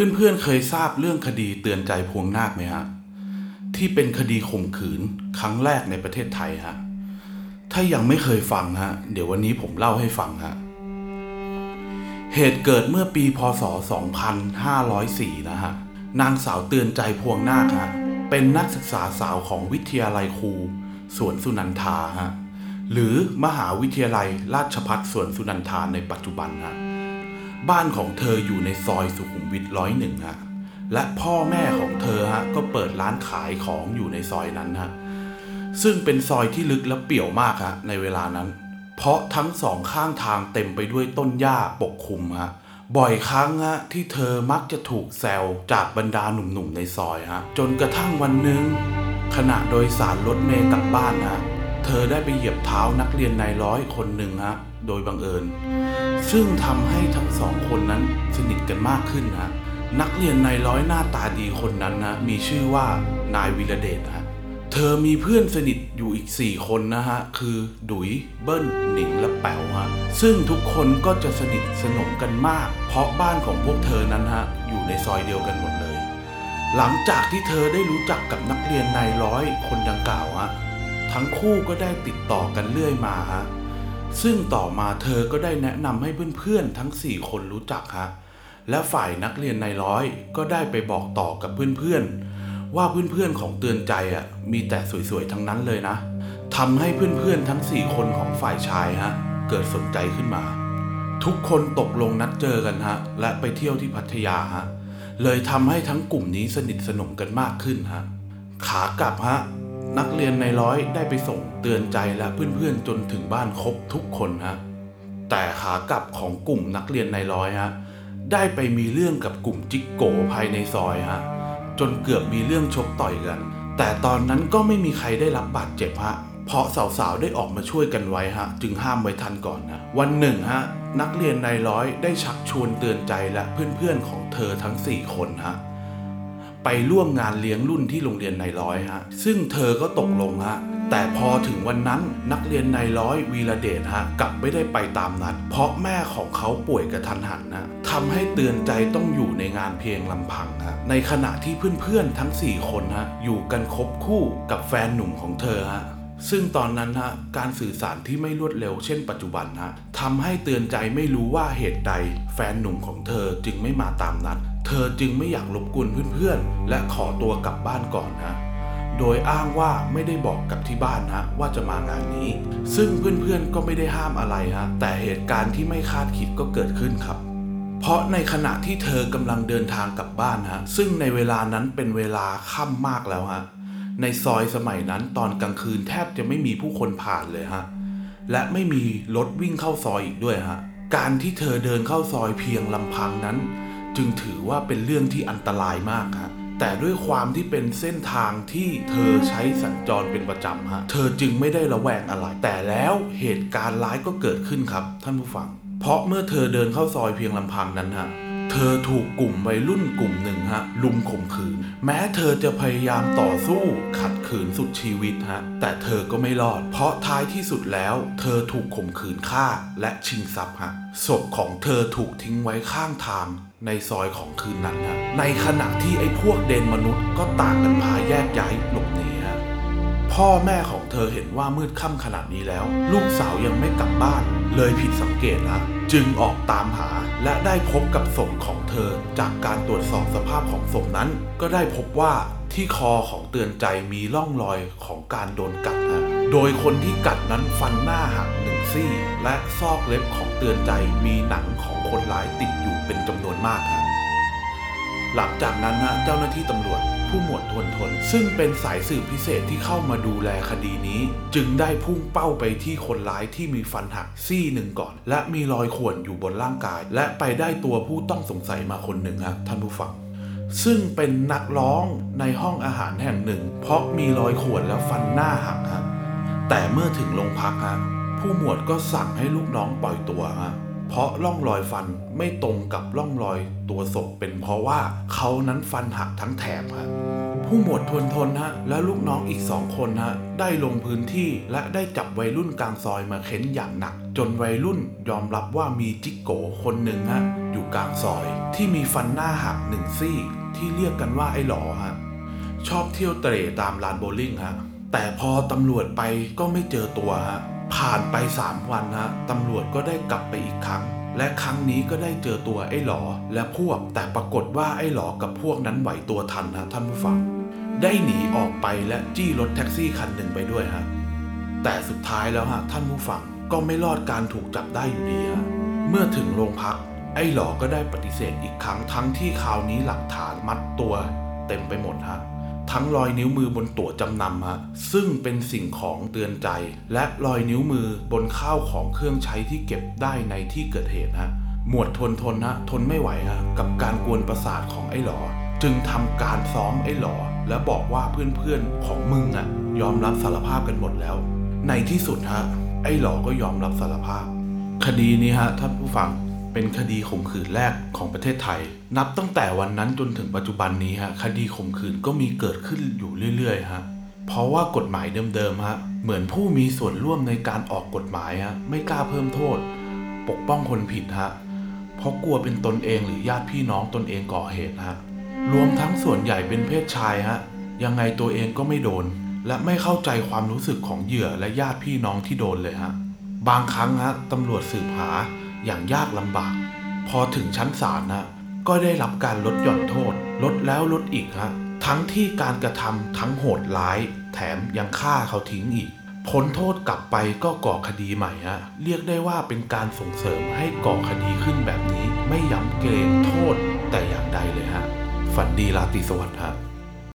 เพื่อนๆเคยทราบเรื่องคดีเตือนใจพวงนาคไหมฮะ ที่เป็นคดีข่มขืนครั้งแรกในประเทศไทยฮะ ถ้ายังไม่เคยฟังฮะ เดี๋ยววันนี้ผมเล่าให้ฟังฮะ เหตุเกิดเมื่อปีพศ 2504 นะฮะ นางสาวเตือนใจพวงนาคฮะ เป็นนักศึกษาสาวของวิทยาลัยครูสวนสุนันทาฮะ หรือมหาวิทยาลัยราชภัฏสวนสุนันทาในปัจจุบันฮะ บ้านของเธออยู่ในซอยสุขุมวิทร้อยหนึ่งฮะและพ่อแม่ของเธอฮะก็เปิดร้านขายของอยู่ในซอยนั้นฮะซึ่งเป็นซอยที่ลึกและเปี่ยวมากฮะในเวลานั้น เพราะทั้งสองข้างทางเต็มไปด้วยต้นหญ้าปกคลุมฮะบ่อยครั้งฮะที่เธอมักจะถูกแซวจากบรรดาหนุ่มๆในซอยฮะจนกระทั่งวันหนึ่งขณะโดยสารรถเมล์กลับบ้านฮะ ธอได้ไปเหยียบเท้านักเรียนนายร้อยคนหนึ่งฮะ โดยบังเอิญ ซึ่งทำให้ทั้งสองคนนั้นสนิทกันมากขึ้นฮะนักเรียนนายร้อยหน้าตาดีคนนั้นนะมีชื่อว่านายวิรเดชฮะเธอมีเพื่อนสนิทอยู่อีก 4 คนนะฮะ คือ ดุยเบิ้ลหนิงและแป๋วฮะซึ่งทุกคนก็จะสนิทสนมกันมาก เพราะบ้านของพวกเธอนั้นฮะอยู่ในซอยเดียวกันหมดเลย หลังจากที่เธอได้รู้จักกับนักเรียนนายร้อยคนดังกล่าวฮะ ทั้งคู่ก็ได้ติดต่อกันเรื่อยมาฮะซึ่งต่อมาเธอก็ได้แนะนำให้เพื่อนๆทั้ง 4 คนรู้จักฮะและฝ่ายนักเรียนนายร้อยก็ได้ไปบอกต่อกับเพื่อนๆ ว่าเพื่อนๆของเตือนใจอะมีแต่สวยๆทั้งนั้นเลยนะทำให้เพื่อนๆทั้ง 4 คนของฝ่ายชายฮะเกิดสนใจขึ้นมา ทุกคนตกลงนัดเจอกันฮะและไปเที่ยวที่พัทยาฮะเลยทำให้ทั้งกลุ่มนี้สนิทสนมกันมากขึ้นฮะขากลับฮะ นักเรียนในร้อยได้ไปส่งเตือนใจและเพื่อนๆจนถึงบ้านครบทุกคนฮะแต่ขากลับของกลุ่มนักเรียนในร้อยฮะได้ไปมีเรื่องกับกลุ่มจิกโกภายในซอยฮะจนเกือบมีเรื่องชกต่อยกัน แต่ตอนนั้นก็ไม่มีใครได้รับบาดเจ็บฮะเพราะสาวๆได้ออกมาช่วยกันไว้ฮะจึงห้ามไว้ทันก่อนนะวันหนึ่งฮะนักเรียนนายร้อยได้ชักชวนเตือนใจและเพื่อนๆของเธอทั้ง 4 คนฮะ ไปร่วมงานเลี้ยงรุ่นที่โรงเรียนนายร้อยฮะ ซึ่งเธอก็ตกลงฮะ แต่พอถึงวันนั้นนักเรียนนายร้อยวีระเดชฮะกลับไม่ได้ไปตามนัด เพราะแม่ของเขาป่วยกระทันหันนะทำให้เตือนใจต้องอยู่ในงานเพียงลำพังฮะ ในขณะที่เพื่อนๆทั้ง 4 คนฮะอยู่กันคบคู่กับแฟนหนุ่มของเธอฮะซึ่งตอนนั้นฮะการสื่อสารที่ไม่รวดเร็วเช่นปัจจุบันฮะทำให้เตือนใจไม่รู้ว่าเหตุใด แฟนหนุ่มของเธอจึงไม่มาตามนัด เธอจึงไม่อยากรบกวนเพื่อนๆ และขอตัวกลับบ้านก่อนฮะโดยอ้างว่าไม่ได้บอกกับที่บ้านฮะว่าจะมางานนี้ ซึ่งเพื่อนๆ ก็ไม่ได้ห้ามอะไรฮะ แต่เหตุการณ์ที่ไม่คาดคิดก็เกิดขึ้นครับ เพราะในขณะที่เธอกำลังเดินทางกลับบ้านฮะ ซึ่งในเวลานั้นเป็นเวลาค่ำมากแล้วฮะ ในซอยสมัยนั้นตอนกลางคืนแทบจะไม่มีผู้คนผ่านเลยฮะ และไม่มีรถวิ่งเข้าซอยอีกด้วยฮะ การที่เธอเดินเข้าซอยเพียงลำพังนั้น จึงถือว่าเป็นเรื่องที่อันตรายมากครับแต่ด้วยความที่เป็นเส้นทางที่เธอใช้สัญจรเป็นประจำฮะ เธอจึงไม่ได้ระแวงอะไร แต่แล้วเหตุการณ์ร้ายก็เกิดขึ้นครับ ท่านผู้ฟัง เพราะเมื่อเธอเดินเข้าซอยเพียงลำพังนั้นฮะ เธอถูกกลุ่มวัยรุ่นกลุ่มหนึ่งฮะลุมข่มขืน แม้เธอจะพยายามต่อสู้ขัดขืนสุดชีวิตฮะ แต่เธอก็ไม่รอด เพราะท้ายที่สุดแล้ว เธอถูกข่มขืนฆ่าและชิงทรัพย์ฮะ ศพของเธอถูกทิ้งไว้ข้างทางในซอยของคืนนั้นฮะ ในขณะที่ไอ้พวกเดนมนุษย์ก็ต่างกันพาแยกย้ายหลบหนี พ่อแม่ของเธอเห็นว่ามืดค่ำขนาดนี้แล้ว ลูกสาวยังไม่กลับบ้าน เลยผิดสังเกตละจึงออกตามหาและได้พบกับศพของเธอ จากการตรวจสอบสภาพของศพนั้น ก็ได้พบว่าที่คอของเตือนใจมีร่องรอยของการโดนกัดนะโดยคนที่กัดนั้นฟันหน้าหักหนึ่งซี่ และซอกเล็บของเตือนใจมีหนังของคนร้ายติดอยู่เป็นจำนวนมากครับ หลังจากนั้นนะเจ้าหน้าที่ตำรวจผู้หมวดทนทน ซึ่งเป็นสายสืบพิเศษที่เข้ามาดูแลคดีนี้ จึงได้พุ่งเป้าไปที่คนร้ายที่มีฟันหักซี่หนึ่งก่อน และมีรอยข่วนอยู่บนร่างกาย และไปได้ตัวผู้ต้องสงสัยมาคนหนึ่งฮะท่านผู้ฟังซึ่งเป็นนักร้องในห้องอาหารแห่งหนึ่ง เพราะมีรอยข่วนและฟันหน้าหักฮะแต่เมื่อถึงโรงพักฮะผู้หมวดก็สั่งให้ลูกน้องปล่อยตัวฮะ เพราะร่องรอยฟันไม่ตรงกับร่องรอยตัวศพเป็นเพราะว่าเขานั้นฟันหักทั้งแถบฮะผู้หมวดทนทนฮะและลูกน้องอีกสองคนฮะได้ลงพื้นที่และได้จับวัยรุ่นกลางซอยมาเค้นอย่างหนัก จนวัยรุ่นยอมรับว่ามีจิกโกคนหนึ่งฮะอยู่กลางซอย ที่มีฟันหน้าหักหนึ่งซี่ ที่เรียกกันว่าไอ้หลอฮะชอบเที่ยวเตร่ตามลานโบลิ่งฮะแต่พอตำรวจไปก็ไม่เจอตัวฮะ ผ่านไป 3 วันฮะตำรวจก็ได้กลับไปอีกครั้ง และครั้งนี้ก็ได้เจอตัวไอ้หลอและพวก แต่ปรากฏว่าไอ้หลอกับพวกนั้นไหวตัวทันนะท่านผู้ฟัง ได้หนีออกไปและจี้รถแท็กซี่คันหนึ่งไปด้วยฮะแต่สุดท้ายแล้วฮะท่านผู้ฟังก็ไม่รอดการถูกจับได้อยู่ดีฮะเมื่อถึงโรงพัก ไอ้หลอก็ได้ปฏิเสธอีกครั้งทั้งที่คราวนี้หลักฐานมัดตัว เต็มไปหมดฮะ ทั้งรอยนิ้วมือบนตั๋วจำนำฮะซึ่งเป็นสิ่งของเตือนใจ และรอยนิ้วมือบนข้าวของเครื่องใช้ที่เก็บได้ในที่เกิดเหตุฮะหมวดทนทนฮะทนไม่ไหวฮะกับการกวนประสาทของไอ้หลอ จึงทำการซ้อมไอ้หลอ และบอกว่าเพื่อนๆของมึงอะยอมรับสารภาพกันหมดแล้ว ในที่สุดฮะไอ้หลอก็ยอมรับสารภาพ คดีนี้ฮะท่านผู้ฟัง เป็นคดีข่มขืนแรกของประเทศไทย นับตั้งแต่วันนั้นจนถึงปัจจุบันนี้ฮะคดีข่มขืนก็มีเกิดขึ้นอยู่เรื่อยๆฮะเพราะว่ากฎหมายเดิมๆฮะเหมือนผู้มีส่วนร่วมในการออกกฎหมายฮะไม่กล้าเพิ่มโทษ ปกป้องคนผิดฮะเพราะกลัวเป็นตนเองหรือญาติพี่น้องตนเองก่อเหตุฮะรวมทั้งส่วนใหญ่เป็นเพศชายฮะยังไงตัวเองก็ไม่โดน และไม่เข้าใจความรู้สึกของเหยื่อและญาติพี่น้องที่โดนเลยฮะบางครั้งฮะตำรวจสืบหา อย่างยากลำบาก พอถึงชั้นศาลนะก็ได้รับการลดหย่อนโทษ ลดแล้วลดอีกฮะทั้งที่การกระทำทั้งโหดร้าย แถมยังฆ่าเขาทิ้งอีกพ้นโทษกลับไปก็ก่อคดีใหม่ฮะเรียกได้ว่าเป็นการส่งเสริมให้ก่อคดีขึ้นแบบนี้ ไม่ย้ำเกรงโทษแต่อย่างใดเลยฮะฝันดีราตรีสวัสดิ์ฮะ